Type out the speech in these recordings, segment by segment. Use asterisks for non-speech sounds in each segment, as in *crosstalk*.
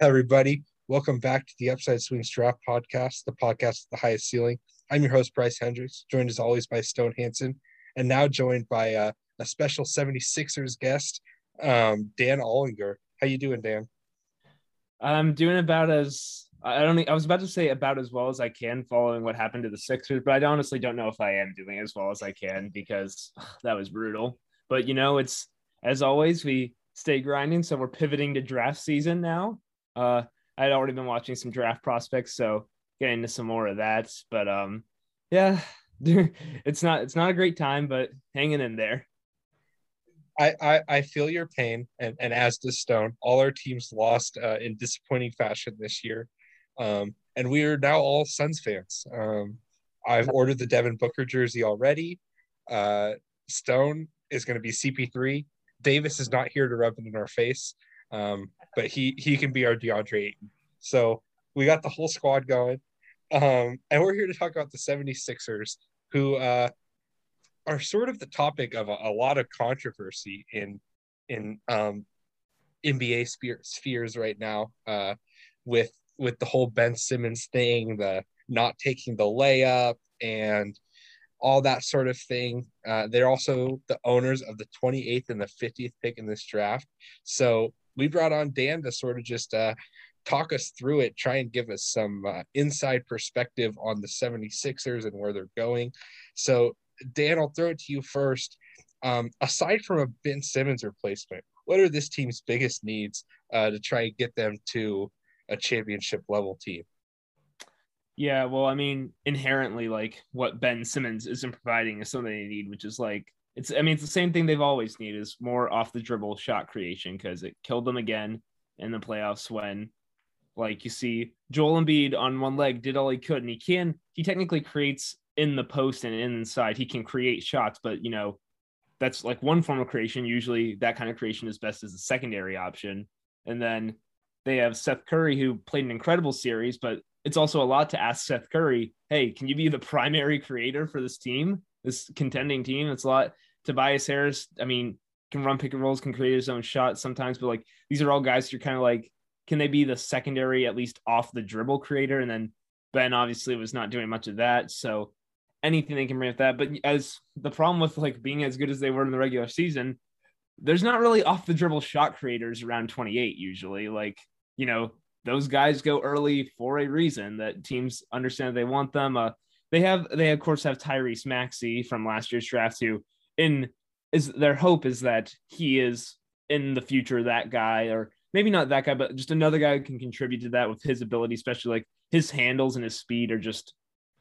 everybody. Welcome back to the Upside Swings Draft Podcast, the podcast with the highest ceiling. I'm your host, Bryce Hendricks, joined as always by Stone Hansen, and now joined by uh, a special 76ers guest, um, Dan Ollinger. How you doing, Dan? I'm doing about as I don't I was about to say about as well as I can following what happened to the Sixers, but I honestly don't know if I am doing as well as I can because *sighs* that was brutal. But you know, it's as always, we stay grinding, so we're pivoting to draft season now. Uh, I'd already been watching some draft prospects, so getting into some more of that. But um, yeah, *laughs* it's not it's not a great time, but hanging in there. I, I, I feel your pain, and, and as does Stone. All our teams lost uh, in disappointing fashion this year, um, and we are now all Suns fans. Um, I've ordered the Devin Booker jersey already. Uh, Stone is going to be CP3. Davis is not here to rub it in our face um, but he he can be our DeAndre Ayton. So we got the whole squad going. Um, and we're here to talk about the 76ers, who uh, are sort of the topic of a, a lot of controversy in in um, NBA sphere, spheres right now, uh, with with the whole Ben Simmons thing, the not taking the layup, and all that sort of thing. Uh, they're also the owners of the 28th and the 50th pick in this draft. So we brought on Dan to sort of just uh, talk us through it, try and give us some uh, inside perspective on the 76ers and where they're going. So, Dan, I'll throw it to you first. Um, aside from a Ben Simmons replacement, what are this team's biggest needs uh, to try and get them to a championship level team? Yeah, well, I mean, inherently, like what Ben Simmons isn't providing is something they need, which is like it's I mean it's the same thing they've always needed is more off the dribble shot creation because it killed them again in the playoffs when like you see Joel Embiid on one leg did all he could and he can he technically creates in the post and inside. He can create shots but you know that's like one form of creation. Usually that kind of creation is best as a secondary option. And then they have Seth Curry who played an incredible series but it's also a lot to ask Seth Curry hey can you be the *laughs* primary creator for this team this contending team it's a lot Tobias Harris, I mean, can run pick and rolls, can create his own shot sometimes, but like these are all guys you're kind of like, can they be the secondary, at least off the dribble creator? And then Ben obviously was not doing much of that. So anything they can bring with that. But as the problem with like being as good as they were in the regular season, there's not really off the dribble shot creators around 28 usually. Like, you know, those guys go early for a reason that teams understand they want them. Uh, they have, they of course have Tyrese Maxey from last year's draft who in is their hope is that he is in the future that guy or maybe not that guy but just another guy who can contribute to that with his ability especially like his handles and his speed are just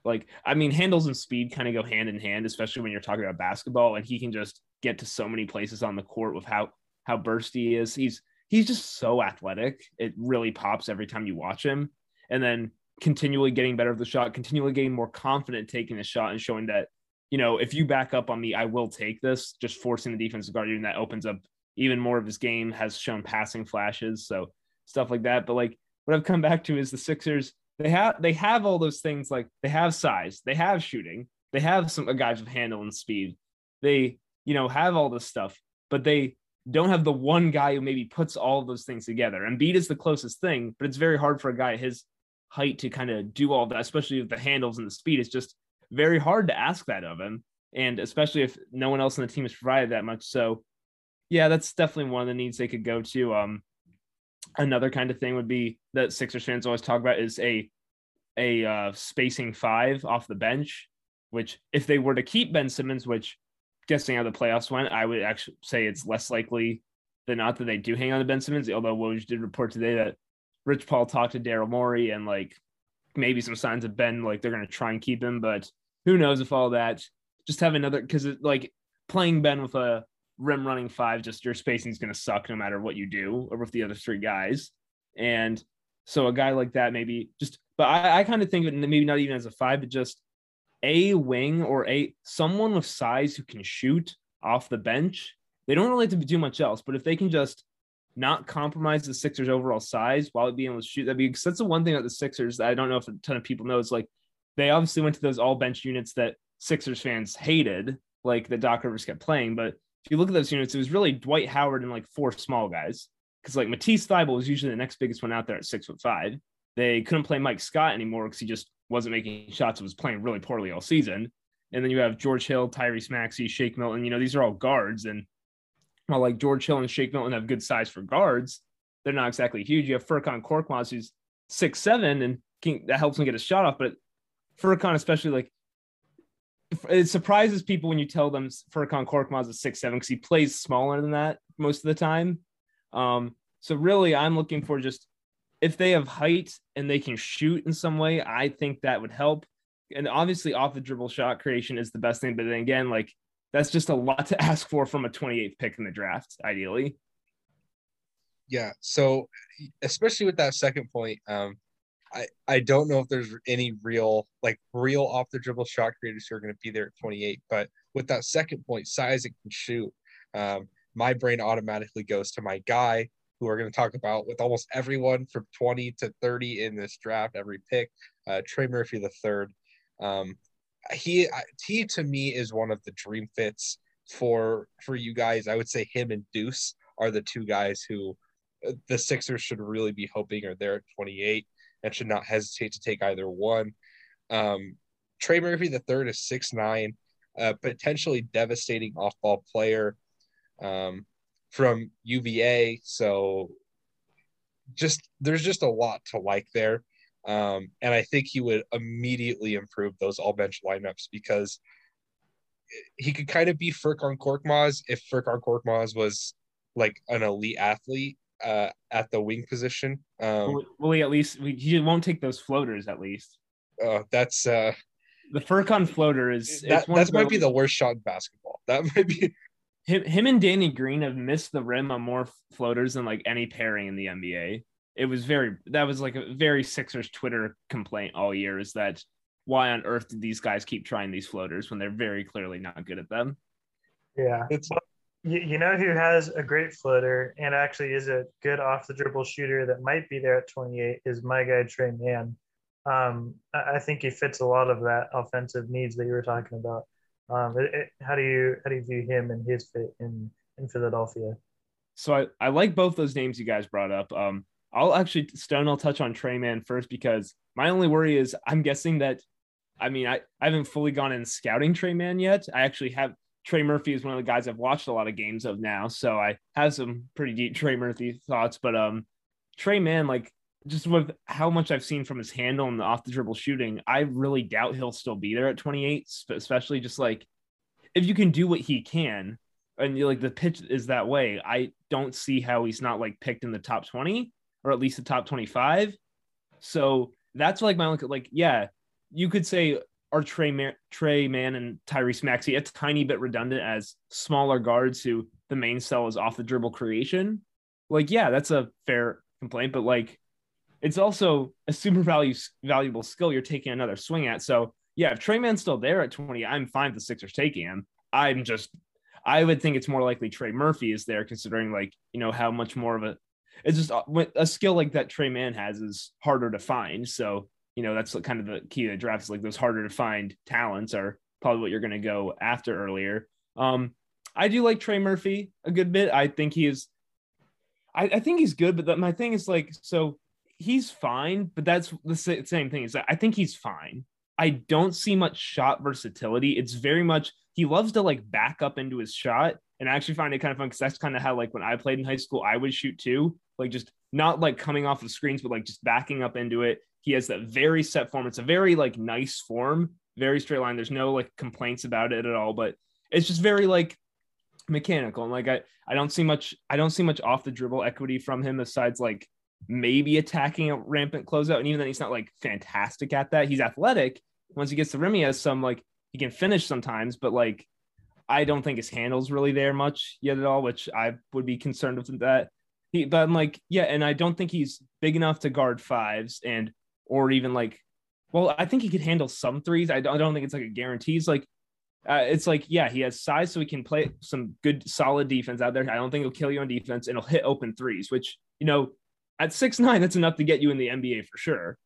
like i mean handles and speed kind of go hand in hand especially when you're talking about basketball and he can just get to so many places on the court with how how bursty he is he's he's just so athletic it really pops every time you watch him and then continually getting better at the shot continually getting more confident taking the shot and showing that you know, if you back up on me, I will take this. Just forcing the defensive guard, and that opens up even more of his game. Has shown passing flashes, so stuff like that. But like what I've come back to is the Sixers. They have they have all those things. Like they have size, they have shooting, they have some guys with handle and speed. They you know have all this stuff, but they don't have the one guy who maybe puts all those things together. Embiid is the closest thing, but it's very hard for a guy his height to kind of do all that, especially with the handles and the speed. It's just very hard to ask that of him. And especially if no one else on the team has provided that much. So yeah, that's definitely one of the needs they could go to. Um, another kind of thing would be that Sixers fans always talk about is a a uh, spacing five off the bench, which if they were to keep Ben Simmons, which guessing how the playoffs went, I would actually say it's less likely than not that they do hang on to Ben Simmons. Although Woj did report today that Rich Paul talked to Daryl Morey and like maybe some signs of Ben, like they're going to try and keep him, but who knows if all that just have another because like playing Ben with a rim running five, just your spacing is going to suck no matter what you do, or with the other three guys. And so a guy like that, maybe just, but I, I kind of think of it maybe not even as a five, but just a wing or a someone with size who can shoot off the bench. They don't really have to do much else, but if they can just not compromise the Sixers' overall size while being able to shoot. That'd be because that's the one thing about the Sixers that I don't know if a ton of people know is like they obviously went to those all bench units that Sixers fans hated, like that Doc Rivers kept playing. But if you look at those units, it was really Dwight Howard and like four small guys. Because like Matisse Thybulle was usually the next biggest one out there at six foot five. They couldn't play Mike Scott anymore because he just wasn't making shots. was playing really poorly all season. And then you have George Hill, Tyrese Maxey, Shake Milton. You know, these are all guards. And while like George Hill and Shake Milton have good size for guards, they're not exactly huge. You have Furkan Korkmaz, who's six seven, and can, that helps him get a shot off. But Furkan, especially like it surprises people when you tell them Furkan Korkmaz is six seven because he plays smaller than that most of the time. Um, so really, I'm looking for just if they have height and they can shoot in some way, I think that would help. And obviously, off the dribble shot creation is the best thing. But then again, like that's just a lot to *laughs* ask for from a 28th pick in the draft, ideally. Yeah. So, especially with that second point, um, I, I don't know if there's any real like real off the dribble shot creators who are going to be there at 28. But with that second point, size and can shoot, um, my brain automatically goes to my guy who we're going to talk about with almost everyone from 20 to 30 in this draft, every pick. Uh, Trey Murphy the third. Um, he he to me is one of the dream fits for for you guys. I would say him and Deuce are the two guys who uh, the Sixers should really be hoping are there at 28 and should not hesitate to take either one. Um, Trey Murphy the third is six nine, uh, potentially devastating off ball player um, from UVA. So just there's just a lot to like there. Um, and I think he would immediately improve those all bench lineups because he could kind of be Furkan Korkmaz if Furkan Korkmaz was like an elite athlete uh, at the wing position. Um, will he at least he won't take those floaters at least? Uh, that's uh, the Furkan floater is that, that might be the worst shot in basketball. That *laughs* might be him. Him and Danny Green have missed the rim on more floaters than like any pairing in the NBA. It was very that was like a very Sixers Twitter complaint all year is that why on earth did these guys keep trying these floaters when they're very clearly not good at them? Yeah, it's you, you know who has a great floater and actually is a good off the dribble shooter that might be there at 28 is my guy Tre Mann. Um, I, I think he fits a lot of that offensive needs that you were talking about. Um, it, it, how do you how do you view him and his fit in in Philadelphia? So I, I like both those names you guys brought up. Um, I'll actually Stone. I'll touch on Tre Mann first because my only worry is I'm guessing that. I mean, I, I haven't fully gone in scouting Tre Mann yet. I actually have Trey Murphy is one of the guys I've watched a lot of games of now, so I have some pretty deep Trey Murphy thoughts. But um, Tre Mann, like just with how much I've seen from his handle and the off the dribble shooting, I really doubt he'll still be there at 28. Especially just like if you can do what he can, and like the pitch is that way, I don't see how he's not like picked in the top 20 or at least the top 25. So that's like my like yeah, you could say are Trey, Mar- Tre Mann and Tyrese Maxey a tiny bit redundant as smaller guards who the main cell is off the dribble creation? Like, yeah, that's a fair complaint, but like, it's also a super value, valuable skill you're taking another swing at. So, yeah, if Tre Mann's still there at 20, I'm fine with the Sixers taking him. I'm just, I would think it's more likely Trey Murphy is there, considering like, you know, how much more of a, it's just a skill like that Tre Mann has is harder to find. So you know that's kind of the key to the draft is like those harder to find talents are probably what you're going to go after earlier. Um, I do like Trey Murphy a good bit. I think he is. I, I think he's good, but the, my thing is like so he's fine, but that's the same thing. Is that I think he's fine. I don't see much shot versatility. It's very much he loves to like back up into his shot, and I actually find it kind of fun because that's kind of how like when I played in high school, I would shoot too, like just not like coming off of screens, but like just backing up into it he has that very set form. It's a very like nice form, very straight line. There's no like complaints about it at all, but it's just very like mechanical. And like I, I don't see much, I don't see much off the dribble equity from him besides like maybe attacking a rampant closeout. And even then, he's not like fantastic at that. He's athletic. Once he gets the rim, he has some like he can finish sometimes, but like I don't think his handle's really there much yet at all, which I would be concerned with that. He, but I'm like, yeah, and I don't think he's big enough to guard fives. And or even like, well, I think he could handle some threes. I don't, I don't think it's like a guarantee. It's like, uh, it's like, yeah, he has size, so he can play some good, solid defense out there. I don't think he'll kill you on defense, and he'll hit open threes, which you know, at six nine, that's enough to get you in the NBA for sure.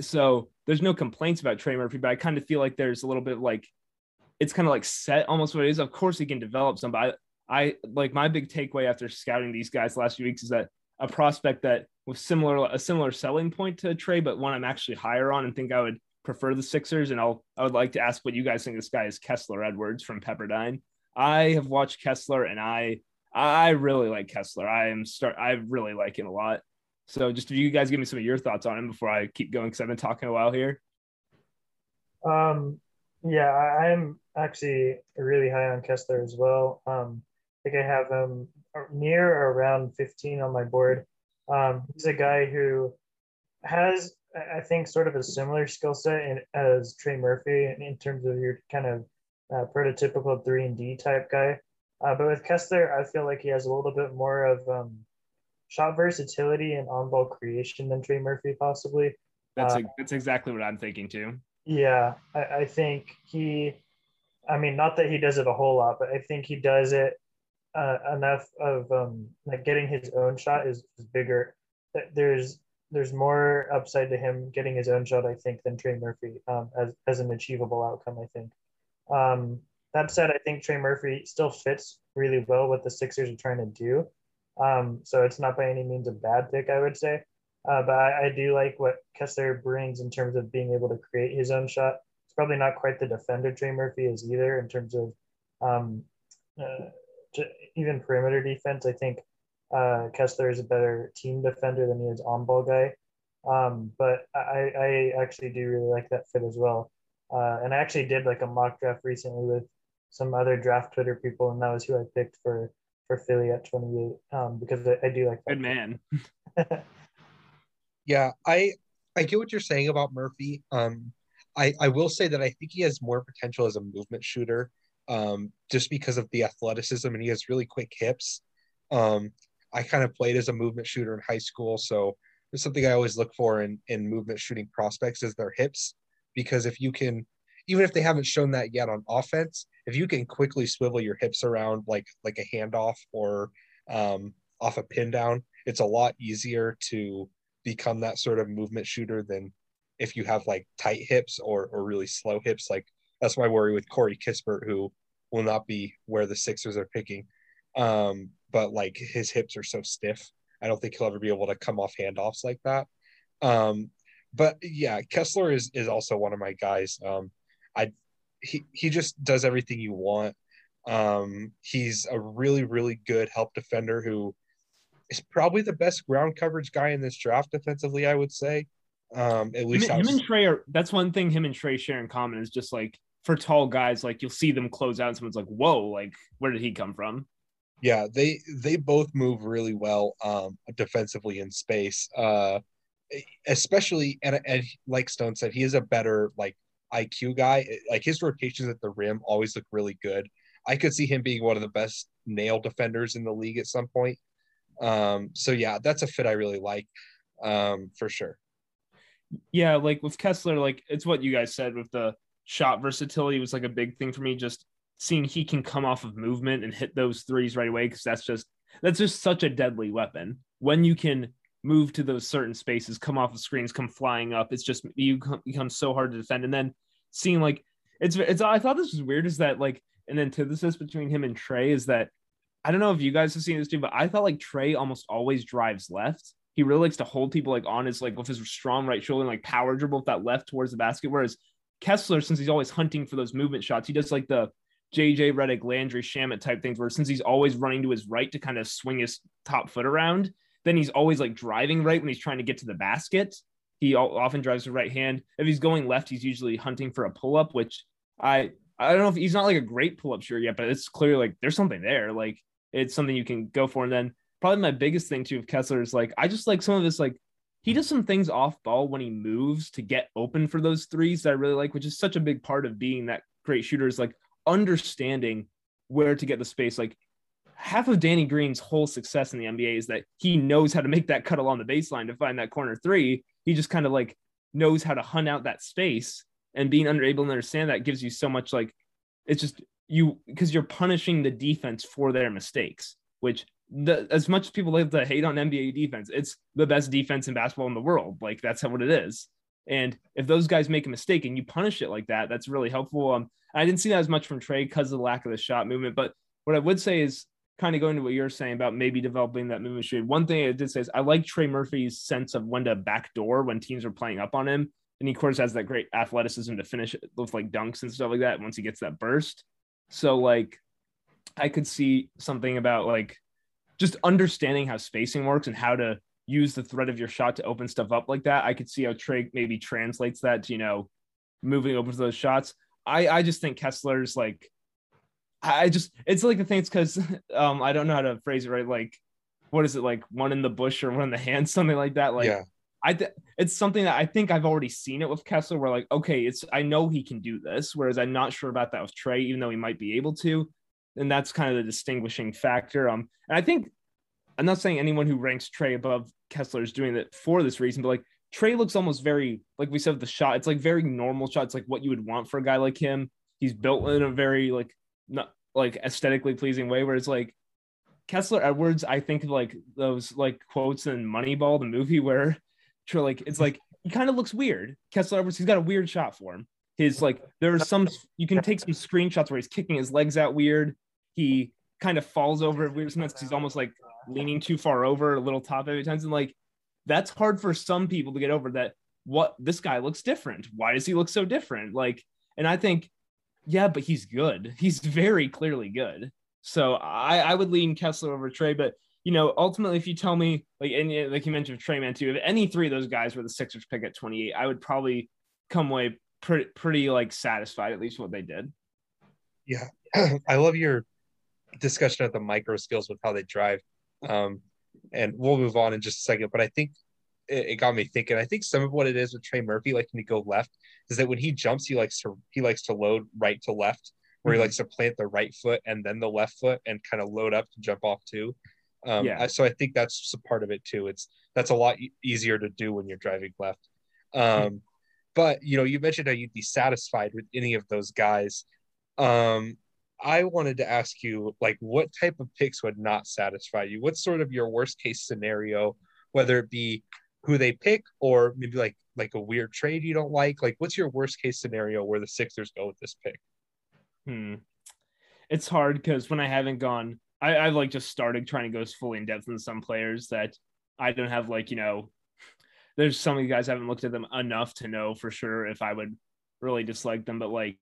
So there's no complaints about Trey Murphy, but I kind of feel like there's a little bit like it's kind of like set almost what it is. Of course, he can develop some, but I, I like my big takeaway after scouting these guys the last few weeks is that a prospect that with similar a similar selling point to Trey, but one I'm actually higher on and think I would prefer the Sixers. And I'll I would like to ask what you guys think this guy is Kessler Edwards from Pepperdine. I have watched Kessler and I I really like Kessler. I am start I really like him a lot. So just if you guys give me some of your thoughts on him before I keep going because I've been talking a while here. Um yeah, I, am actually really high on Kessler as well. Um I think I have him near around 15 on my board. Um, he's a guy who has, I think, sort of a similar skill set as Trey Murphy in, in, terms of your kind of uh, prototypical three and D type guy. Uh, but with Kessler, I feel like he has a little bit more of um, shot versatility and on ball creation than Trey Murphy possibly. That's uh, a, that's exactly what I'm thinking too. Yeah, I, I think he. I mean, not that he does it a whole lot, but I think he does it uh, enough of um, like getting his own shot is, is bigger. There's there's more upside to him getting his own shot, I think, than Trey Murphy um, as as an achievable outcome. I think. Um, that said, I think Trey Murphy still fits really well what the Sixers are trying to do. Um, so it's not by any means a bad pick, I would say. Uh, but I, I, do like what Kessler brings in terms of being able to create his own shot. It's probably not quite the defender Trey Murphy is either in terms of um, uh, even perimeter defense. I think uh, Kessler is a better team defender than he is on ball guy. Um, but I, I actually do really like that fit as well. Uh, and I actually did like a mock draft recently with some other draft Twitter people, and that was who I picked for for Philly at 28 um, because I, I do like that. Good man. *laughs* yeah, I I get what you're saying about Murphy. Um, I I will say that I think he has more potential as a movement shooter, um, just because of the athleticism and he has really quick hips. Um, I kind of played as a movement shooter in high school, so it's something I always look for in in movement shooting prospects is their hips, because if you can, even if they haven't shown that yet on offense, if you can quickly swivel your hips around like like a handoff or um, off a pin down, it's a lot easier to become that sort of movement shooter than if you have like tight hips or or really slow hips. Like that's my worry with Corey Kispert, who will not be where the Sixers are picking. Um, but like his hips are so stiff, I don't think he'll ever be able to come off handoffs like that. Um, but yeah, Kessler is is also one of my guys. Um, I he he just does everything you want. Um, he's a really really good help defender who is probably the best ground coverage guy in this draft defensively. I would say. Um, at least him, him and Trey are. That's one thing him and Trey share in common is just like for tall guys, like you'll see them close out, and someone's like, "Whoa!" Like, where did he come from? Yeah, they they both move really well um, defensively in space. Uh, especially and, and like Stone said, he is a better like IQ guy. Like his rotations at the rim always look really good. I could see him being one of the best nail defenders in the league at some point. Um, so yeah, that's a fit I really like um, for sure. Yeah, like with Kessler, like it's what you guys said with the shot versatility was like a big thing for me. Just seeing he can come off of movement and hit those threes right away because that's just that's just such a deadly weapon. When you can move to those certain spaces, come off the screens, come flying up, it's just you become so hard to defend. And then seeing like it's it's I thought this was weird is that like an antithesis between him and Trey is that I don't know if you guys have seen this too, but I thought like Trey almost always drives left. He really likes to hold people like on his like with his strong right shoulder and like power dribble with that left towards the basket. Whereas Kessler, since he's always hunting for those movement shots, he does like the JJ Redick, Landry Shamet type things, where since he's always running to his right to kind of swing his top foot around, then he's always like driving right when he's trying to get to the basket. He often drives the right hand. If he's going left, he's usually hunting for a pull up, which I I don't know if he's not like a great pull up shooter yet, but it's clear like there's something there. Like it's something you can go for. And then probably my biggest thing too of Kessler is like I just like some of this like he does some things off ball when he moves to get open for those threes that I really like, which is such a big part of being that great shooter is like understanding where to get the space. Like half of Danny Green's whole success in the NBA is that he knows how to make that cut along the baseline to find that corner three. He just kind of like knows how to hunt out that space and being unable to understand that gives you so much like it's just you because you're punishing the defense for their mistakes, which the as much as people like to hate on NBA defense, it's the best defense in basketball in the world. Like that's how what it is. And if those guys make a mistake and you punish it like that, that's really helpful. Um, I didn't see that as much from Trey because of the lack of the shot movement. But what I would say is kind of going to what you're saying about maybe developing that movement. One thing I did say is I like Trey Murphy's sense of when to backdoor when teams are playing up on him. And he, of course, has that great athleticism to finish with like dunks and stuff like that once he gets that burst. So, like, I could see something about like just understanding how spacing works and how to use the threat of your shot to open stuff up like that. I could see how Trey maybe translates that to, you know, moving over to those shots. I, I just think Kessler's like, I just, it's like the thing, it's because *laughs* um, I don't know how to phrase it right. Like, what is it like one in the bush or one in the hand, *laughs* something like that? Like, yeah. I th- it's something that I think I've already seen it with Kessler where like, okay, it's, I know he can do this. Whereas I'm not sure about that with Trey, even though he might be able to. And that's kind of the distinguishing factor. Um, and I think I'm not saying anyone who ranks Trey above Kessler is doing it for this reason, but like Trey looks almost very, like we said, the shot. It's like very normal shot. It's like what you would want for a guy like him. He's built in a very like not like aesthetically pleasing way, where it's like Kessler Edwards. I think of like those like quotes in Moneyball, the movie, where like it's like he kind of looks weird. Kessler Edwards, he's got a weird shot for him. His like there's some you can take some screenshots where he's kicking his legs out weird. He kind of falls over weird sometimes he's almost like leaning too far over, a little top every times. And like that's hard for some people to get over that what this guy looks different. Why does he look so different? Like, and I think, yeah, but he's good. *laughs* He's very clearly good. So I, I would lean Kessler over Trey, but you know, ultimately, if you tell me like, and like you mentioned Tre Mann too, if any three of those guys were the Sixers pick at 28, I would probably come away pretty, pretty like satisfied at least what they did. Yeah, *clears throat* I love your discussion of the micro skills with how they drive. Um, and we'll move on in just a second. But I think it, it, got me thinking. I think some of what it is with Trey Murphy, like when he go left, is that when he jumps, he likes to he likes to load right to left, where mm-hmm. he likes to plant the right foot and then the left foot and kind of load up to jump off too. Um, yeah. So I think that's a part of it too. It's that's a lot e- easier to do when you're driving left. Um, mm-hmm. But you know, you mentioned how you'd be satisfied with any of those guys. Um, I wanted to ask you, like, what type of picks would not satisfy you? What's sort of your worst case scenario, whether it be who they pick or maybe like like a weird trade you don't like? Like, what's your worst case scenario where the Sixers go with this pick? Hmm. It's hard because when I haven't gone, I, I've like just started trying to go fully in depth in some players that I don't have like, you know, there's some of you guys haven't looked at them enough to know for sure if I would really dislike them. But like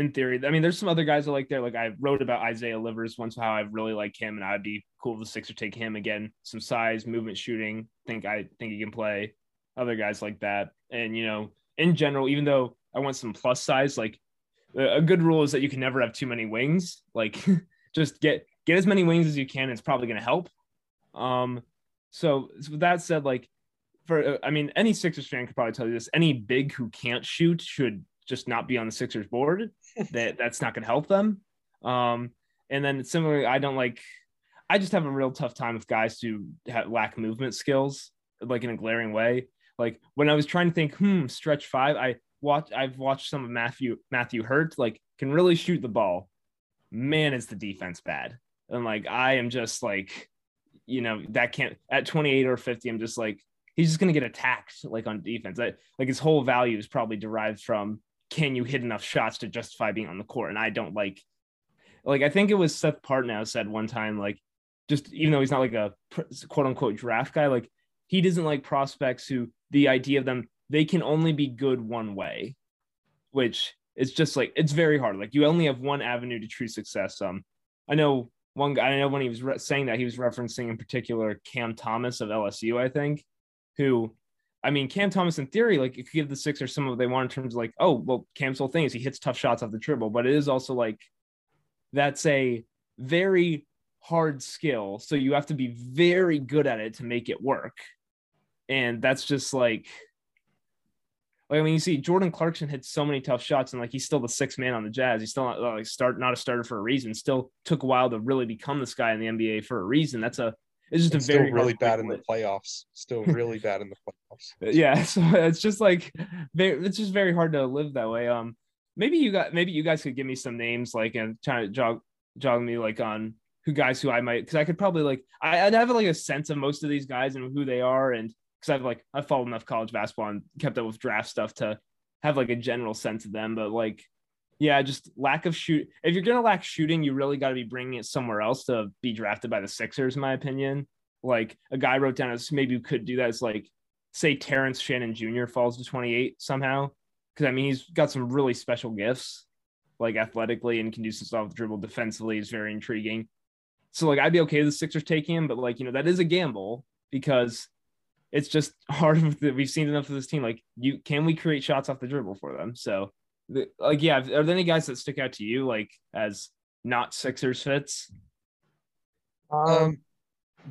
in theory. I mean, there's some other guys I like there. Like I wrote about Isaiah Livers once, how I really like him, and I'd be cool if the Sixers take him again. Some size, movement, shooting. Think I think he can play. Other guys like that, and you know, in general, even though I want some plus size, like a good rule is that you can never have too many wings. Like *laughs* just get get as many wings as you can. It's probably going to help. Um, so, so with that said, like for I mean, any Sixers fan could probably tell you this. Any big who can't shoot should just not be on the Sixers board. that that's not going to help them. Um, and then similarly, I don't like. I just have a real tough time with guys who have, lack movement skills, like in a glaring way. Like when I was trying to think, hmm, stretch five, I watch. I've watched some of Matthew Matthew Hurt, like can really shoot the ball. Man, is the defense bad? And like I am just like, you know, that can't at 28 or 50. I'm just like, he's just gonna get attacked like on defense. I, like his whole value is probably derived from can you hit enough shots to justify being on the court? And I don't like, like, I think it was Seth Partnow said one time, like, just even though he's not like a quote unquote draft guy, like, he doesn't like prospects who the idea of them, they can only be good one way, which is just like, it's very hard. Like, you only have one avenue to true success. Um, I know one guy, I know when he was re- saying that, he was referencing in particular Cam Thomas of LSU, I think, who I mean, Cam Thomas, in theory, like if you give the Sixers some of what they want in terms of like, oh, well, Cam's whole thing is he hits tough shots off the dribble, but it is also like that's a very hard skill. So you have to be very good at it to make it work. And that's just like, like I mean, you see Jordan Clarkson hits so many tough shots, and like he's still the sixth man on the Jazz. He's still not like start not a starter for a reason. Still took a while to really become this guy in the NBA for a reason. That's a it's just a very really bad in the playoffs. Still *laughs* really bad in the playoffs. Yeah, *laughs* so it's just like very, it's just very hard to live that way. Um, maybe you got maybe you guys could give me some names like and try to jog jog me like on who guys who I might because I could probably like I, would have like a sense of most of these guys and who they are and because I've like I've followed enough college basketball and kept up with draft stuff to have like a general sense of them. But like, yeah, just lack of shoot. If you're gonna lack shooting, you really got to be bringing it somewhere else to be drafted by the Sixers, in my opinion. Like a guy wrote down as maybe you could do that is like say Terrence Shannon Jr. falls to 28 somehow. Because I mean he's got some really special gifts, like athletically and can do some stuff with dribble defensively is very intriguing. So like I'd be okay with the Sixers taking him, but like you know that is a gamble because it's just *laughs* hard. *laughs* We've seen enough of this team. Like you, can we create shots off the dribble for them? So like yeah, are there any guys that stick out to you like as not Sixers fits? Um, um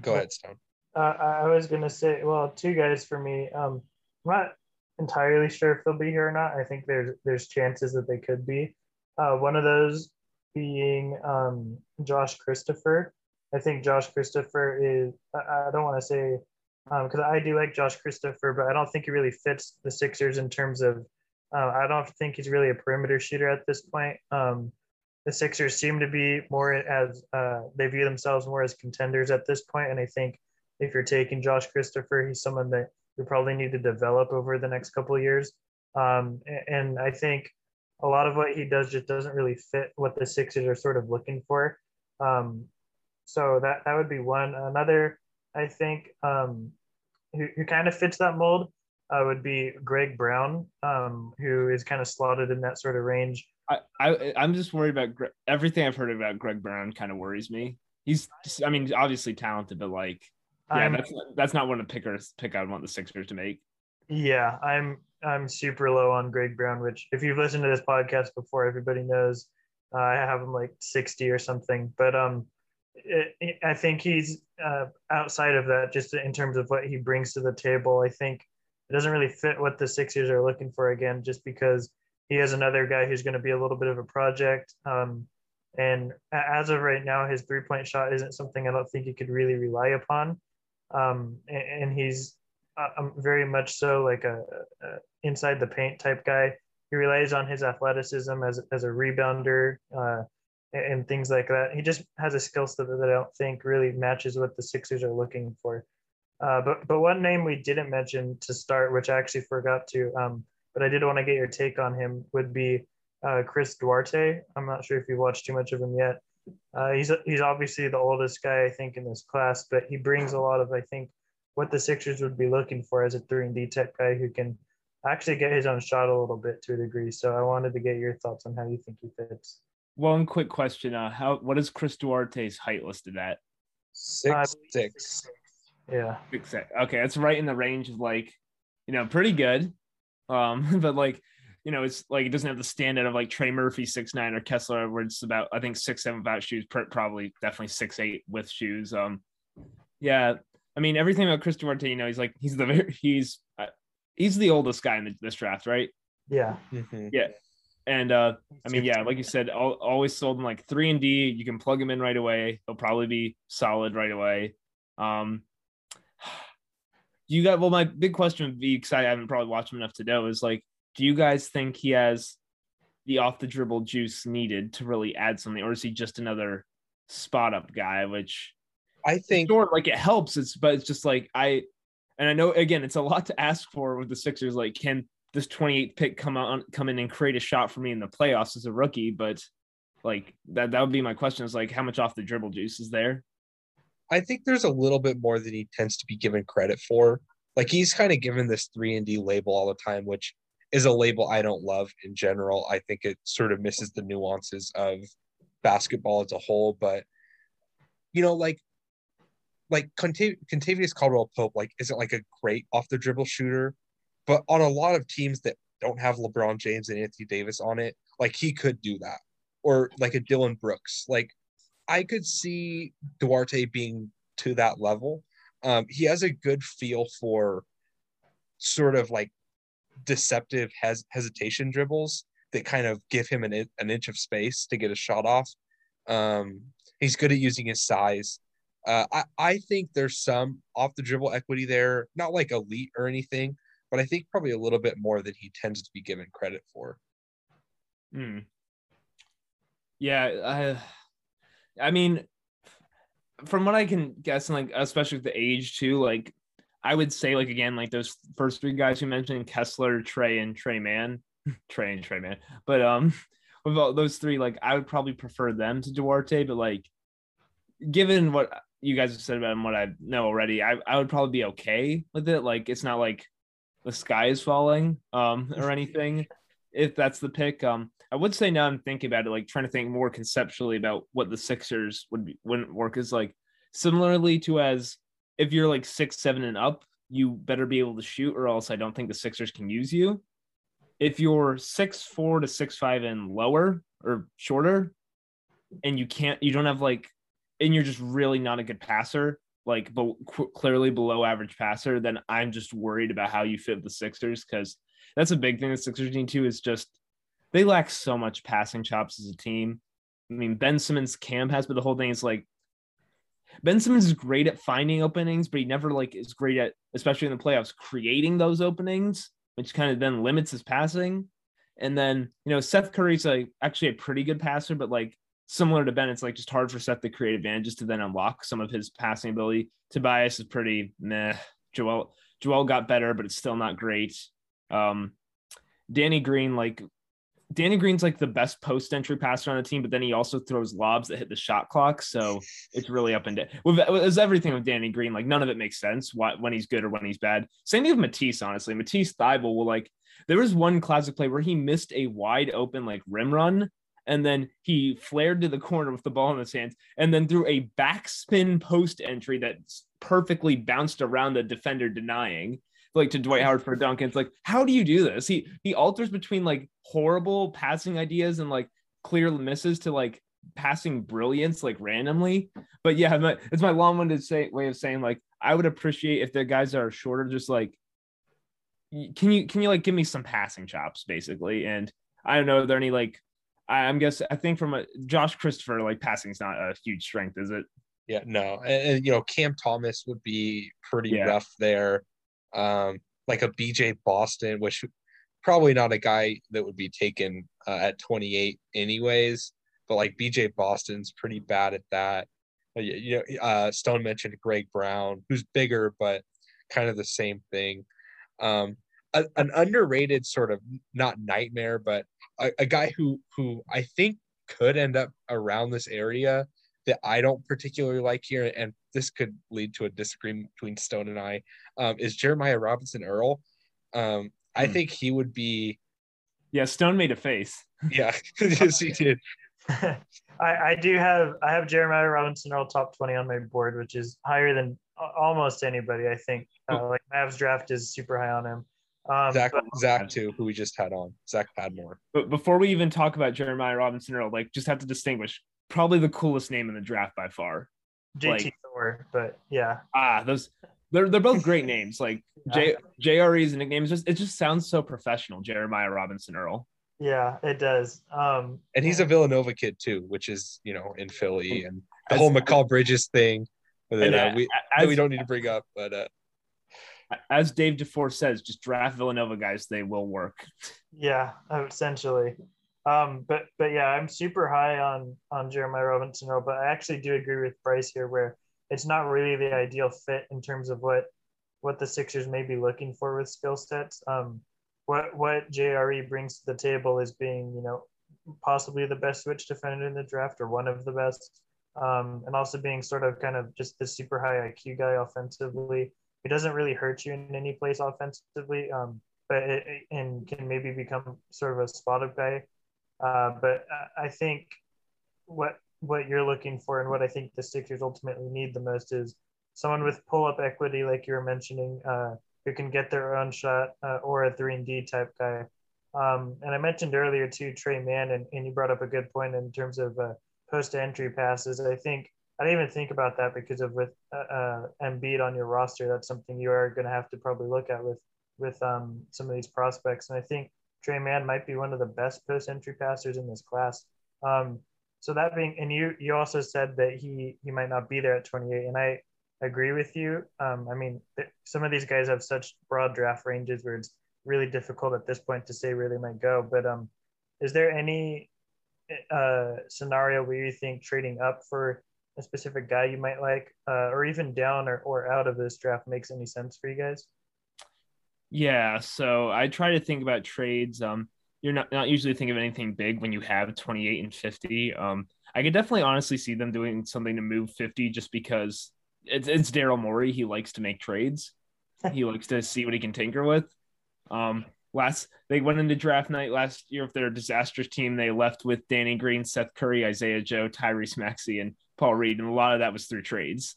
go ahead, Stone. Uh, I was gonna say, well, two guys for me. Um, I'm not entirely sure if they'll be here or not. I think there's there's chances that they could be. Uh, one of those being um, Josh Christopher. I think Josh Christopher is. I, I don't want to say because um, I do like Josh Christopher, but I don't think he really fits the Sixers in terms of. Uh, I don't think he's really a perimeter shooter at this point. Um, the Sixers seem to be more as uh, they view themselves more as contenders at this point, and I think if you're taking Josh Christopher, he's someone that you probably need to develop over the next couple of years. Um, and I think a lot of what he does just doesn't really fit what the Sixers are sort of looking for. Um, so that that would be one. Another, I think, um, who, who kind of fits that mold uh, would be Greg Brown, um, who is kind of slotted in that sort of range. I, I I'm just worried about Gre- everything I've heard about Greg Brown. Kind of worries me. He's, I mean, obviously talented, but like, yeah, I'm, that's that's not one of pick or pick. I'd want the Sixers to make. Yeah, I'm I'm super low on Greg Brown, which if you've listened to this podcast before, everybody knows uh, I have him like 60 or something. But um, it, it, I think he's uh, outside of that, just in terms of what he brings to the table. I think it doesn't really fit what the Sixers are looking for again, just because he is another guy who's going to be a little bit of a project. Um, and as of right now, his three point shot isn't something I don't think you could really rely upon. Um, and, he's I'm very much so like a, a, inside the paint type guy. He relies on his athleticism as, as a rebounder uh, and things like that. He just has a skill set that I don't think really matches what the Sixers are looking for. Uh, but but one name we didn't mention to start, which I actually forgot to, um, but I did want to get your take on him, would be uh, Chris Duarte. I'm not sure if you've watched too much of him yet. Uh, he's he's obviously the oldest guy I think in this class, but he brings a lot of I think what the Sixers would be looking for as a three and D tech guy who can actually get his own shot a little bit to a degree. So I wanted to get your thoughts on how you think he fits. One quick question: uh, How what is Chris Duarte's height listed at? Six uh, six. Yeah. Six six. Okay, that's right in the range of like, you know, pretty good. Um, *laughs* but like, you know, it's like it doesn't have the standard of like Trey Murphy six nine or Kessler, where it's about I think six seven without shoes, probably definitely six eight with shoes. Um, yeah, I mean, everything about Chris Duarte, you know, he's like he's the very he's uh, he's the oldest guy in the, this draft, right? Yeah. Mm-hmm. Yeah. And uh, I mean, yeah, like you said, I'll, always sold him like three and D. You can plug him in right away. He'll probably be solid right away. Um, you got well. My big question would be because I haven't probably watched him enough to know is like, do you guys think he has the off the dribble juice needed to really add something, or is he just another spot up guy? Which I think sure, like it helps. It's but it's just like I and I know again it's a lot to ask for with the Sixers. Like, can this 28th pick come on come in and create a shot for me in the playoffs as a rookie? But like that that would be my question is like how much off the dribble juice is there? I think there's a little bit more than he tends to be given credit for. Like he's kind of given this three and D label all the time, which is a label I don't love in general. I think it sort of misses the nuances of basketball as a whole. But you know, like like Contav- Kentavious Caldwell Pope like isn't like a great off the dribble shooter, but on a lot of teams that don't have LeBron James and Anthony Davis on it, like he could do that, or like a Dillon Brooks. Like I could see Duarte being to that level. Um, he has a good feel for sort of like deceptive hes- hesitation dribbles that kind of give him an, an inch of space to get a shot off. Um, he's good at using his size. Uh, I, I think there's some off the dribble equity there, not like elite or anything, but I think probably a little bit more than he tends to be given credit for. Hmm. Yeah, I, I mean, from what I can guess, and like especially with the age too, like I would say like again, like those first three guys you mentioned, Kessler, Trey, and Tre Mann, *laughs* Trey and Tre Mann. But um *laughs* with all those three, like I would probably prefer them to Duarte, but like given what you guys have said about him, what I know already, I, I would probably be okay with it. Like it's not like the sky is falling um or anything if that's the pick. Um I would say now I'm thinking about it, like trying to think more conceptually about what the Sixers would be, wouldn't work is like similarly to as if you're like six, seven and up, you better be able to shoot, or else I don't think the Sixers can use you. If you're six four to six five and lower or shorter, and you can't, you don't have like, and you're just really not a good passer, like but clearly below average passer, then I'm just worried about how you fit the Sixers because that's a big thing the Sixers need to is just they lack so much passing chops as a team. I mean, Ben Simmons Cam has, but the whole thing is like Ben Simmons is great at finding openings, but he never like is great at, especially in the playoffs, creating those openings, which kind of then limits his passing. And then you know Seth Curry's like actually a pretty good passer, but like similar to Ben, it's like just hard for Seth to create advantages to then unlock some of his passing ability. Tobias is pretty meh. Joel Joel got better, but it's still not great. Um, Danny Green, like Danny Green's like the best post entry passer on the team, but then he also throws lobs that hit the shot clock. So it's really up and down. With, with everything with Danny Green, like none of it makes sense when he's good or when he's bad. Same thing with Matisse, honestly. Matisse Thybulle will like, there was one classic play where he missed a wide open like rim run and then he flared to the corner with the ball in his hands and then threw a backspin post entry that perfectly bounced around the defender denying like to Dwight Howard for a dunk. And it's like, how do you do this? He he alters between like horrible passing ideas and like clear misses to like passing brilliance like randomly. But yeah, my, it's my long-winded say, way of saying like I would appreciate if the guys that are shorter just like can you can you like give me some passing chops basically? And I don't know, are there any like I, I'm guess I think from a Josh Christopher like passing is not a huge strength, is it? Yeah, no, and, and you know Cam Thomas would be pretty yeah. rough there um, like a BJ Boston, which probably not a guy that would be taken uh, at 28 anyways. But like BJ Boston's pretty bad at that. Uh, you know, uh, Stone mentioned Greg Brown, who's bigger but kind of the same thing. Um, a, an underrated sort of not nightmare, but a, a guy who who I think could end up around this area that I don't particularly like here, and this could lead to a disagreement between Stone and I, um, is Jeremiah Robinson Earl. Um, I hmm. think he would be. Yeah, Stone made a face. *laughs* Yeah, *laughs* yes, he did. *laughs* I, I do have I have Jeremiah Robinson Earl top twenty on my board, which is higher than almost anybody. I think uh, like Mavs draft is super high on him. Um, Zach, but, Zach too, who we just had on, Zach Padmore. But before we even talk about Jeremiah Robinson Earl, like just have to distinguish probably the coolest name in the draft by far. JT like, Thor, but yeah. Ah, those they're they're both great *laughs* names. Like J JRE's nickname is just it just sounds so professional. Jeremiah Robinson Earl. Yeah, it does. Um, and he's a Villanova kid too, which is you know in Philly and the as, whole Mikal Bridges thing that uh, we as, we don't need to bring up, but uh, as Dave DeFore says, just draft Villanova guys; they will work. Yeah, essentially. Um, but but yeah, I'm super high on on Jeremiah Robinson, but I actually do agree with Bryce here, where it's not really the ideal fit in terms of what what the Sixers may be looking for with skill sets. Um, what what JRE brings to the table is being you know possibly the best switch defender in the draft or one of the best, um, and also being sort of kind of just the super high IQ guy offensively. It doesn't really hurt you in any place offensively, um, but it, it, and can maybe become sort of a spot up guy uh, but I think what what you're looking for and what I think the Sixers ultimately need the most is someone with pull up equity, like you were mentioning, uh, who can get their own shot uh, or a three and D type guy. Um, and I mentioned earlier too Tre Mann, and, and you brought up a good point in terms of uh, post entry passes. I think I didn't even think about that because of with uh, uh Embiid on your roster, that's something you are going to have to probably look at with with um, some of these prospects. And I think Tre Mann might be one of the best post entry passers in this class. Um, so that being, and you you also said that he he might not be there at 28, and I agree with you. Um, I mean, some of these guys have such broad draft ranges where it's really difficult at this point to say where they might go. But um, is there any uh, scenario where you think trading up for a specific guy you might like, uh, or even down or, or out of this draft makes any sense for you guys? Yeah, so I try to think about trades. Um, you're not not usually think of anything big when you have 28 and 50. Um, I could definitely honestly see them doing something to move 50 just because it's it's Daryl Morey. He likes to make trades. *laughs* he likes to see what he can tinker with. Um, last they went into draft night last year with their disastrous team. They left with Danny Green, Seth Curry, Isaiah Joe, Tyrese Maxey, and Paul Reed, and a lot of that was through trades.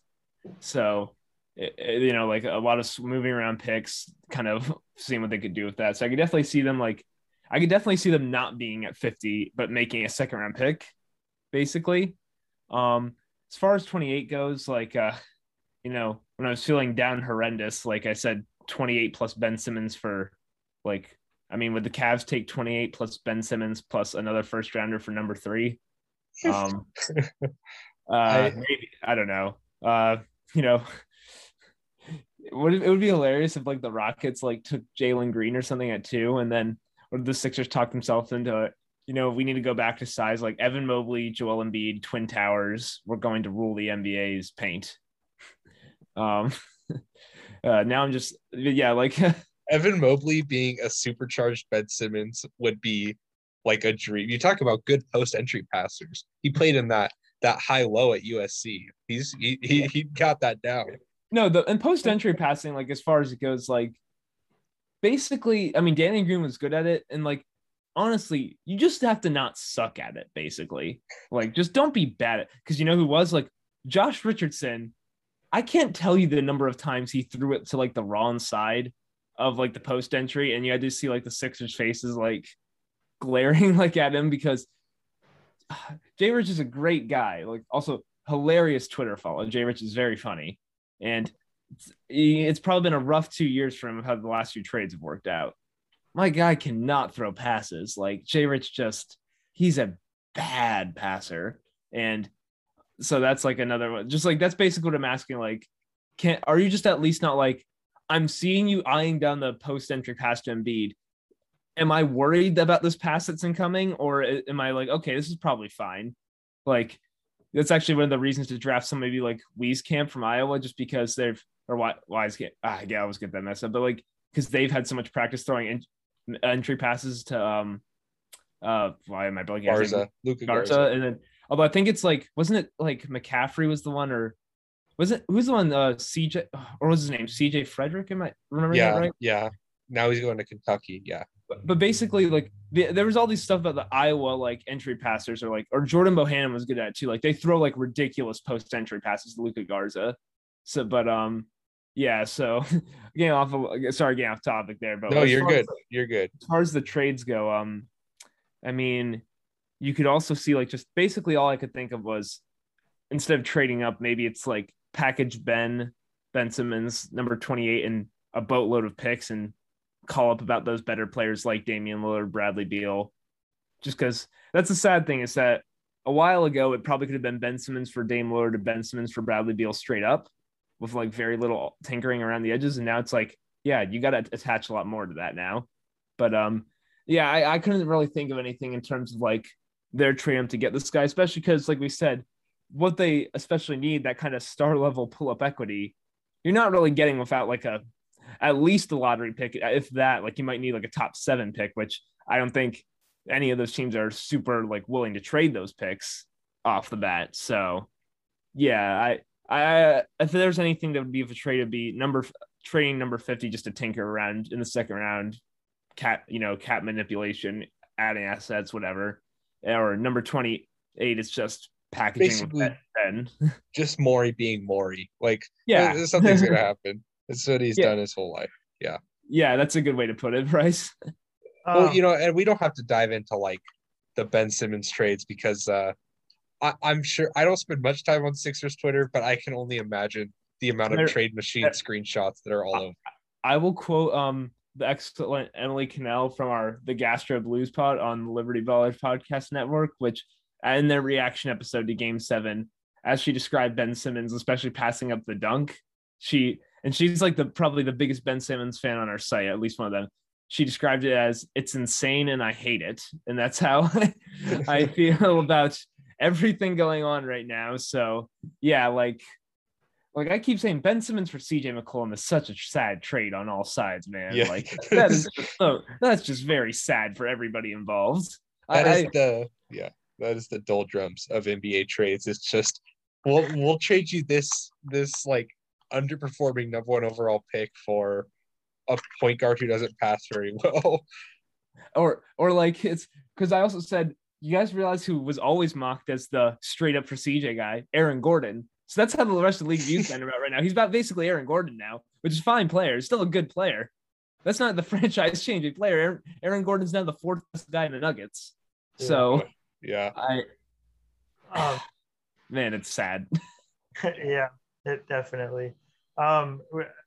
So, you know, like a lot of moving around picks, kind of *laughs* seeing what they could do with that. So I could definitely see them like, I could definitely see them not being at 50, but making a second round pick, basically. Um, as far as 28 goes, like, uh, you know, when I was feeling down horrendous, like I said, 28 plus Ben Simmons for like, I mean, would the Cavs take 28 plus Ben Simmons plus another first rounder for number three? *laughs* Um, *laughs* uh, I, maybe, I don't know. Uh, you know, it would, it would be hilarious if like the Rockets like took Jalen Green or something at two, and then or the Sixers talked themselves into it. You know, we need to go back to size like Evan Mobley, Joel Embiid, Twin Towers. We're going to rule the NBA's paint. *laughs* Um, *laughs* uh, now I'm just yeah, like *laughs* Evan Mobley being a supercharged Ben Simmons would be like a dream. You talk about good post entry passers. He played in that that high low at USC. He's he he, he got that down. No, the and post entry passing, like as far as it goes, like basically, I mean, Danny Green was good at it, and like honestly, you just have to not suck at it. Basically, like just don't be bad at because you know who was like Josh Richardson. I can't tell you the number of times he threw it to like the wrong side of like the post entry, and you had to see like the Sixers faces like glaring *laughs* like at him because *sighs* Jay Rich is a great guy. Like also hilarious Twitter follow. Jay Rich is very funny, and it's, probably been a rough two years for him of how the last few trades have worked out. My guy cannot throw passes. Like Jay Rich just he's a bad passer, and so that's like another one. Just like that's basically what I'm asking. Like, can are you just at least not like I'm seeing you eyeing down the post entry pass to Embiid. Am I worried about this pass that's incoming, or am I like, okay, this is probably fine? Like, that's actually one of the reasons to draft somebody like Wieskamp from Iowa, just because they've or why Wise get ah yeah, I always get that messed up, but like because they've had so much practice throwing in, entry passes to um uh why am I blanking? Garza, Garza, Garza, and then although I think it's like wasn't it like McCaffery was the one or was it who's the one? Uh, CJ or was his name CJ Frederick? Am I remember yeah, that right? Yeah. Now he's going to Kentucky. Yeah. But, but basically, like the, there was all these stuff about the Iowa like entry passers, or like or Jordan Bohannon was good at too. Like they throw like ridiculous post entry passes to Luka Garza. So, but um, yeah. So *laughs* getting off of sorry, getting off topic there, but no, you're good. As, you're good. As far as the trades go, um, I mean, you could also see like just basically all I could think of was instead of trading up, maybe it's like package Ben, Ben Simmons, number 28, and a boatload of picks and call up about those better players like Damian Lillard, Bradley Beal. Just because that's the sad thing is that a while ago it probably could have been Ben Simmons for Dame Lillard or Ben Simmons for Bradley Beal straight up with like very little tinkering around the edges. And now it's like, yeah, you got to attach a lot more to that now. But um, yeah, I, I couldn't really think of anything in terms of like their trade to get this guy, especially because like we said, what they especially need that kind of star level pull up equity, you're not really getting without like a at least a lottery pick, if that. Like you might need like a top seven pick, which I don't think any of those teams are super like willing to trade those picks off the bat. So yeah, I I if there's anything that would be of a trade, it'd be number trading number 50 just to tinker around in the second round, cat, you know, cap manipulation, adding assets, whatever. Or number 28 is just packaging Basically, *laughs* just Morey being Morey. Like, yeah, something's gonna happen. That's what he's yeah. done his whole life. Yeah. Yeah, that's a good way to put it, *laughs* Bryce. well, um, you know, and we don't have to dive into like the Ben Simmons trades because uh I, am sure I don't spend much time on Sixers Twitter, but I can only imagine the amount of there, trade machine there, screenshots that are all over. I will quote um the excellent Emily Cannell from our the Gastro Blues pod on the Liberty Ballers Podcast Network, which in their reaction episode to game seven, as she described Ben Simmons, especially passing up the dunk. She and she's like the probably the biggest Ben Simmons fan on our site, at least one of them. She described it as it's insane and I hate it. And that's how *laughs* I *laughs* feel about everything going on right now. So yeah, like like I keep saying, Ben Simmons for CJ McCollum is such a sad trade on all sides, man. Yeah. Like that is just so that's just very sad for everybody involved. That I, is the yeah, that is the doldrums of NBA trades. It's just we'll we'll trade you this this like underperforming number one overall pick for a point guard who doesn't pass very well. *laughs* Or or like it's because I also said you guys realize who was always mocked as the straight up for CJ guy, Aaron Gordon. So that's how the rest of the league views *laughs* Ben about right now. He's about basically Aaron Gordon now, which is fine player. He's still a good player. That's not the *laughs* franchise changing player. Aaron, Aaron Gordon's now the fourth best guy in the Nuggets. So yeah, I um, *sighs* man, it's sad. yeah, it definitely. Um,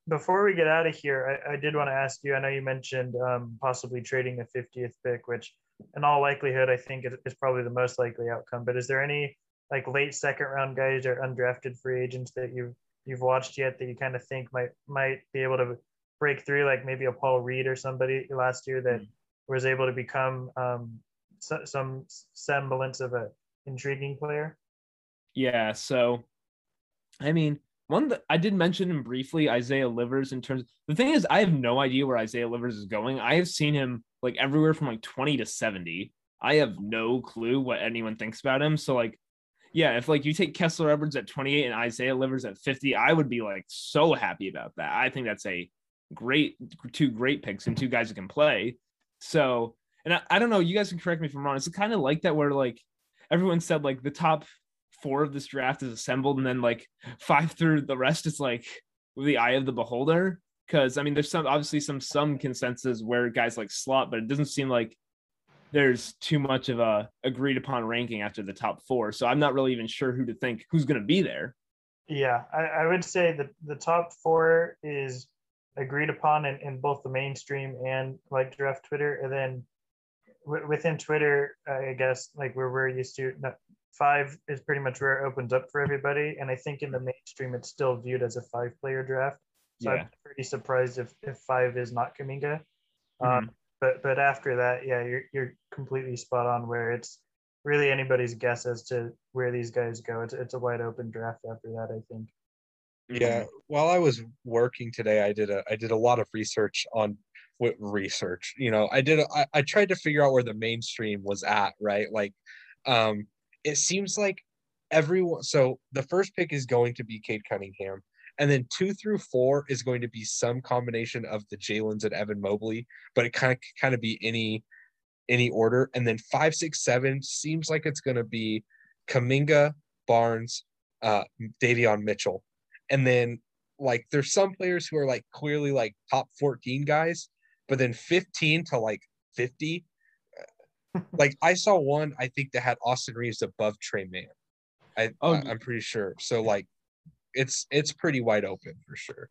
before we get out of here, I, I did want to ask you. I know you mentioned um, possibly trading the 50th pick, which, in all likelihood, I think is probably the most likely outcome. But is there any like late second round guys or undrafted free agents that you've you've watched yet that you kind of think might might be able to break through, like maybe a Paul Reed or somebody last year that mm-hmm. was able to become um, so, some semblance of a intriguing player? Yeah. So, I mean, one that I did mention him briefly, Isaiah Livers. In terms, the thing is, I have no idea where Isaiah Livers is going. I have seen him like everywhere from like 20 to 70. I have no clue what anyone thinks about him. So, like, yeah, if like you take Kessler Edwards at 28 and Isaiah Livers at 50, I would be like so happy about that. I think that's a great two great picks and two guys who can play. So, and I, I don't know, you guys can correct me if I'm wrong. It's kind of like that where like everyone said like the top four of this draft is assembled, and then like five through the rest is like with the eye of the beholder. Because I mean, there's some obviously some some consensus where guys like slot, but it doesn't seem like there's too much of a agreed upon ranking after the top four. So I'm not really even sure who to think who's going to be there. Yeah, I, I, would say that the top four is agreed upon in, in both the mainstream and like draft Twitter, and then w- within Twitter, I guess like where we're used to, five is pretty much where it opens up for everybody. And I think in the mainstream, it's still viewed as a five player draft. So yeah. I'm pretty surprised if, if five is not Kuminga. Um, mm-hmm. Um, but but after that, yeah, you're you're completely spot on where it's really anybody's guess as to where these guys go. It's it's a wide open draft after that, I think. Yeah, while I was working today, I did a I did a lot of research on with research. You know, I did a, I, I tried to figure out where the mainstream was at, right? Like um it seems like everyone. So the first pick is going to be Cade Cunningham, and then two through four is going to be some combination of the Jalen's and Evan Mobley, but it kind of kind of be any any order. And then five, six, seven seems like it's going to be Kuminga, Barnes, uh, Davion Mitchell, and then like there's some players who are like clearly like top 14 guys, but then 15 to like 50 like I saw one I think that had Austin Reaves above Tre Mann. I oh, I, am pretty sure. So like it's it's pretty wide open for sure.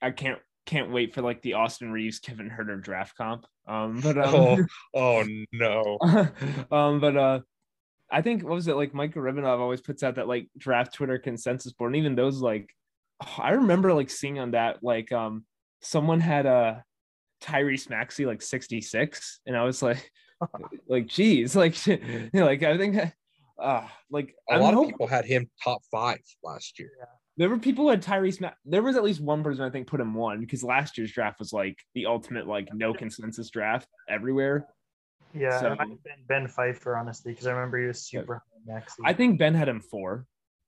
I can't can't wait for like the Austin Reaves Kevin Huerter draft comp. Um but um, oh, *laughs* oh no. um but uh I think what was it like Michael Ribanov always puts out that like draft Twitter consensus board and even those like oh, I remember like seeing on that like um someone had a Tyrese Maxey like 66 and I was like *laughs* like, geez, like, *laughs* you know, like I think, uh, like a I'm lot of people had him top five last year. Yeah. There were people who had Tyrese. Ma- there was at least one person I think put him one because last year's draft was like the ultimate like no consensus draft everywhere. Yeah, so, ben, ben Pfeifer honestly because I remember he was super yeah. high next. I think Ben had him four.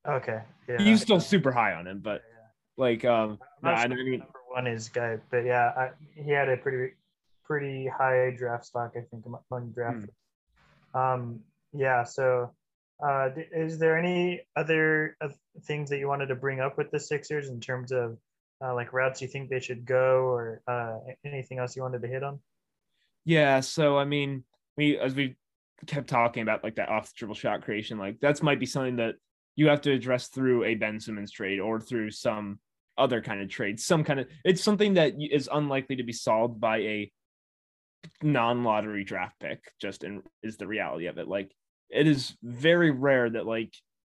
Okay, yeah, he's still super high on him, but yeah. like um, no, I mean, number one is guy, but yeah, I, he had a pretty pretty high draft stock, I think, among draft. Hmm. Um, yeah. So, uh, is there any other uh, things that you wanted to bring up with the Sixers in terms of uh, like routes you think they should go, or uh, anything else you wanted to hit on? Yeah. So, I mean, we as we kept talking about like that off the dribble shot creation, like that's might be something that you have to address through a Ben Simmons trade or through some other kind of trade, some kind of it's something that is unlikely to be solved by a non-lottery draft pick just in is the reality of it. Like it is very rare that like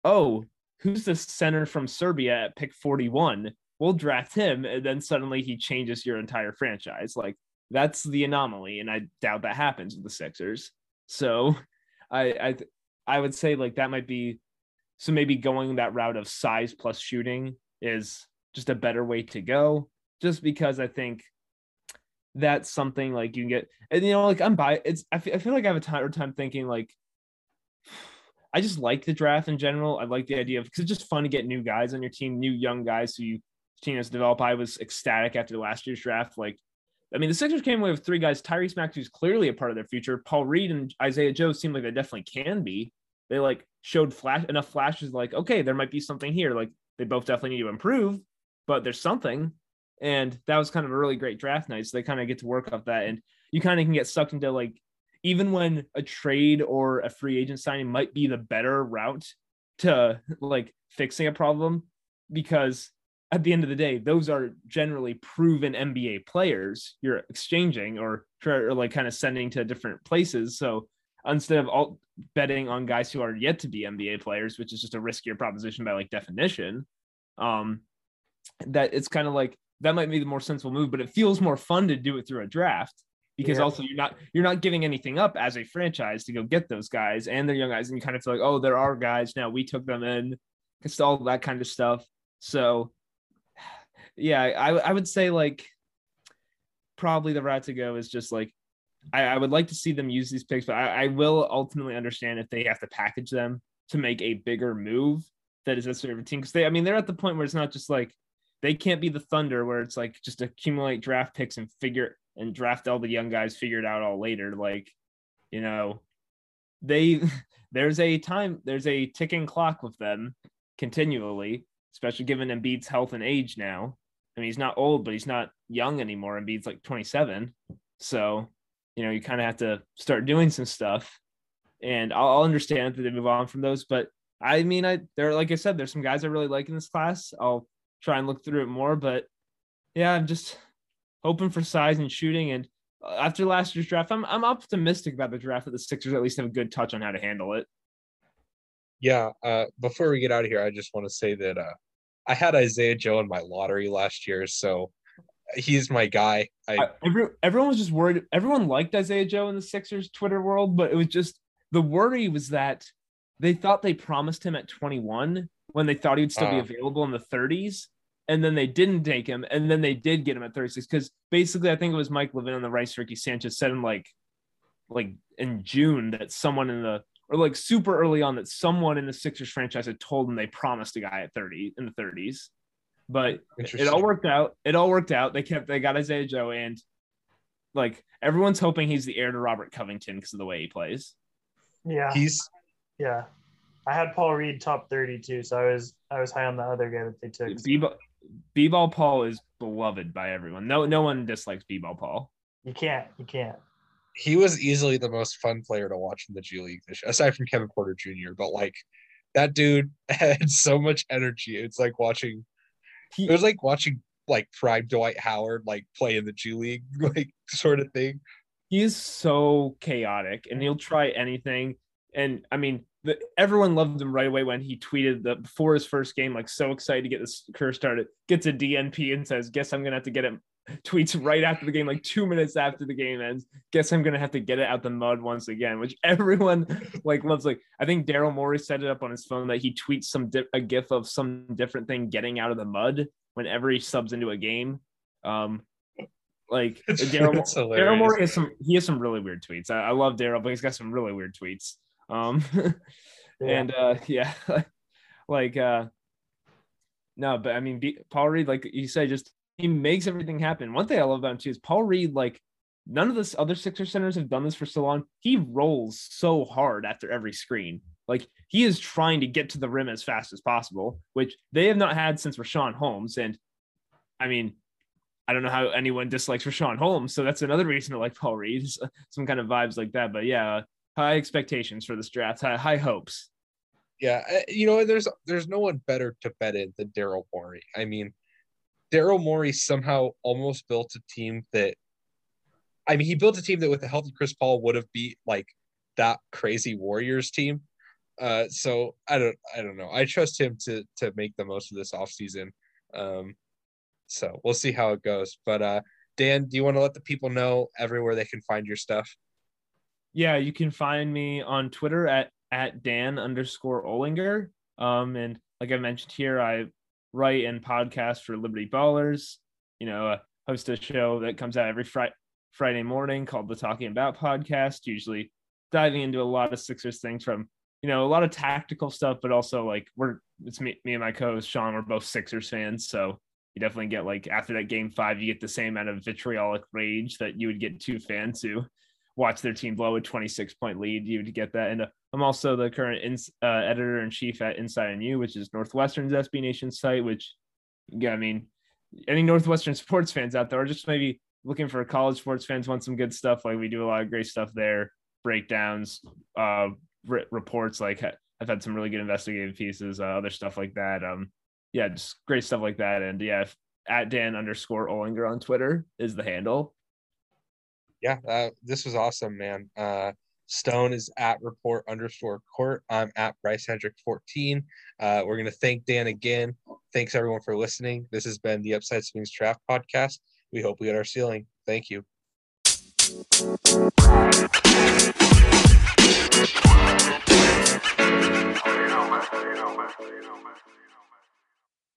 oh who's the center from serbia at pick 41 we'll draft him and then suddenly he changes your entire franchise. Like that's the anomaly and i doubt that happens with the sixers. So i i I would say like that might be so maybe going that route of size plus shooting is just a better way to go. Just because I think that's something like you can get, and you know, like I'm by it's. I feel, I feel like I have a hard time thinking like. *sighs* I just like the draft in general. I like the idea of because it's just fun to get new guys on your team, new young guys who you team has developed. I was ecstatic after the last year's draft. Like, I mean, the Sixers came away with three guys: Tyrese Maxey, who's clearly a part of their future. Paul Reed and Isaiah Joe seem like they definitely can be. They like showed flash enough flashes, like okay, there might be something here. Like they both definitely need to improve, but there's something. And that was kind of a really great draft night. So they kind of get to work off that. And you kind of can get sucked into like, even when a trade or a free agent signing might be the better route to like fixing a problem, because at the end of the day, those are generally proven NBA players you're exchanging or, or like kind of sending to different places. So instead of all betting on guys who are yet to be NBA players, which is just a riskier proposition by like definition, um, that it's kind of like that might be the more sensible move, but it feels more fun to do it through a draft because yeah. also you're not you're not giving anything up as a franchise to go get those guys and they're young guys and you kind of feel like oh there are guys now we took them in it's all that kind of stuff so *sighs* yeah I, I would say like probably the route to go is just like I, I would like to see them use these picks but I, I will ultimately understand if they have to package them to make a bigger move that is necessary for a team because they I mean they're at the point where it's not just like they can't be the Thunder where it's like just accumulate draft picks and figure and draft all the young guys, figure it out all later. Like, you know, they *laughs* there's a time, there's a ticking clock with them continually, especially given Embiid's health and age now. I mean, he's not old, but he's not young anymore. Embiid's like 27. So, you know, you kind of have to start doing some stuff. And I'll, I'll understand that they move on from those. But I mean, I there, like I said, there's some guys I really like in this class. I'll try and look through it more. But yeah, I'm just hoping for size and shooting. And uh, after last year's draft, I'm I'm optimistic about the draft that the Sixers at least have a good touch on how to handle it. Yeah. Uh, before we get out of here, I just want to say that uh, I had Isaiah Joe in my lottery last year, so he's my guy. I, I every, everyone was just worried. Everyone liked Isaiah Joe in the Sixers Twitter world, but it was just the worry was that they thought they promised him at 21 when they thought he'd still uh, be available in the 30s. And then they didn't take him. And then they did get him at 36. Because basically, I think it was Mike Levin on the Rice Ricky Sanchez said in like like in June that someone in the or like super early on that someone in the Sixers franchise had told them they promised a guy at 30 in the 30s. But it all worked out. It all worked out. They kept they got Isaiah Joe and like everyone's hoping he's the heir to Robert Covington because of the way he plays. Yeah. He's yeah. I had Paul Reed top 32, so I was I was high on the other guy that they took. B-ball, Paul is beloved by everyone. No no one dislikes B-ball Paul. You can't. You can't. He was easily the most fun player to watch in the G League this year, aside from Kevin Porter Jr. But like that dude *laughs* had so much energy. It's like watching it was like watching like prime Dwight Howard like play in the G League, *laughs* like sort of thing. He is so chaotic and he'll try anything. And I mean, the, everyone loved him right away when he tweeted the before his first game, like so excited to get this career started. Gets a DNP and says, "Guess I'm gonna have to get him." Tweets right after the game, like two minutes after the game ends. Guess I'm gonna have to get it out the mud once again, which everyone like loves. Like I think Daryl Morey set it up on his phone that he tweets some di- a gif of some different thing getting out of the mud whenever he subs into a game. Um, like *laughs* Daryl Morey has some he has some really weird tweets. I, I love Daryl, but he's got some really weird tweets. Um, *laughs* yeah. and uh, *laughs* yeah, *laughs* like uh, no, but I mean, B- Paul Reed, like you said, just he makes everything happen. One thing I love about him too is Paul Reed, like none of the other Sixer centers have done this for so long. He rolls so hard after every screen. Like he is trying to get to the rim as fast as possible, which they have not had since Richaun Holmes. And I mean, I don't know how anyone dislikes Richaun Holmes, so that's another reason to like Paul Reed. Some kind of vibes like that. But yeah, high expectations for this draft, high, high hopes. Yeah, uh, you know, there's there's no one better to bet in than Daryl Morey. I mean, Daryl Morey somehow almost built a team that, I mean, he built a team that with a healthy Chris Paul would have beat like that crazy Warriors team. Uh, so I don't, I don't know. I trust him to to make the most of this offseason. Um, so we'll see how it goes. But uh, Dan, do you want to let the people know everywhere they can find your stuff? Yeah, you can find me on Twitter at at Dan underscore Olinger. Um, and like I mentioned here, I write and podcast for Liberty Ballers. You know, uh, host a show that comes out every Friday Friday morning called the Talking About Podcast. Usually diving into a lot of Sixers things from you know a lot of tactical stuff, but also like we're it's me, me and my co-host Sean. We're both Sixers fans, so you definitely get like after that game five, you get the same amount of vitriolic rage that you would get two fans who watch their team blow a 26 point lead. You would get that. And uh, I'm also the current uh, editor in chief at Inside NU, which is Northwestern's SB Nation site, which, yeah, I mean, any Northwestern *laughs* sports fans out there, or just maybe looking for college sports fans want some good stuff. Like we do a lot of great stuff there, breakdowns, uh, reports. Like I've had some really good investigative pieces, uh, other stuff like that. Um, yeah, just great stuff like that. And yeah, if, at Dan underscore Olinger on Twitter is the handle. Yeah, uh, this was awesome, man. Uh, Stone is at report underscore court. I'm at Bryce Hendrick 14. Uh, we're going to thank Dan again. Thanks everyone for listening. This has been the Upside Swings Draft Podcast. We hope we hit our ceiling. Thank you.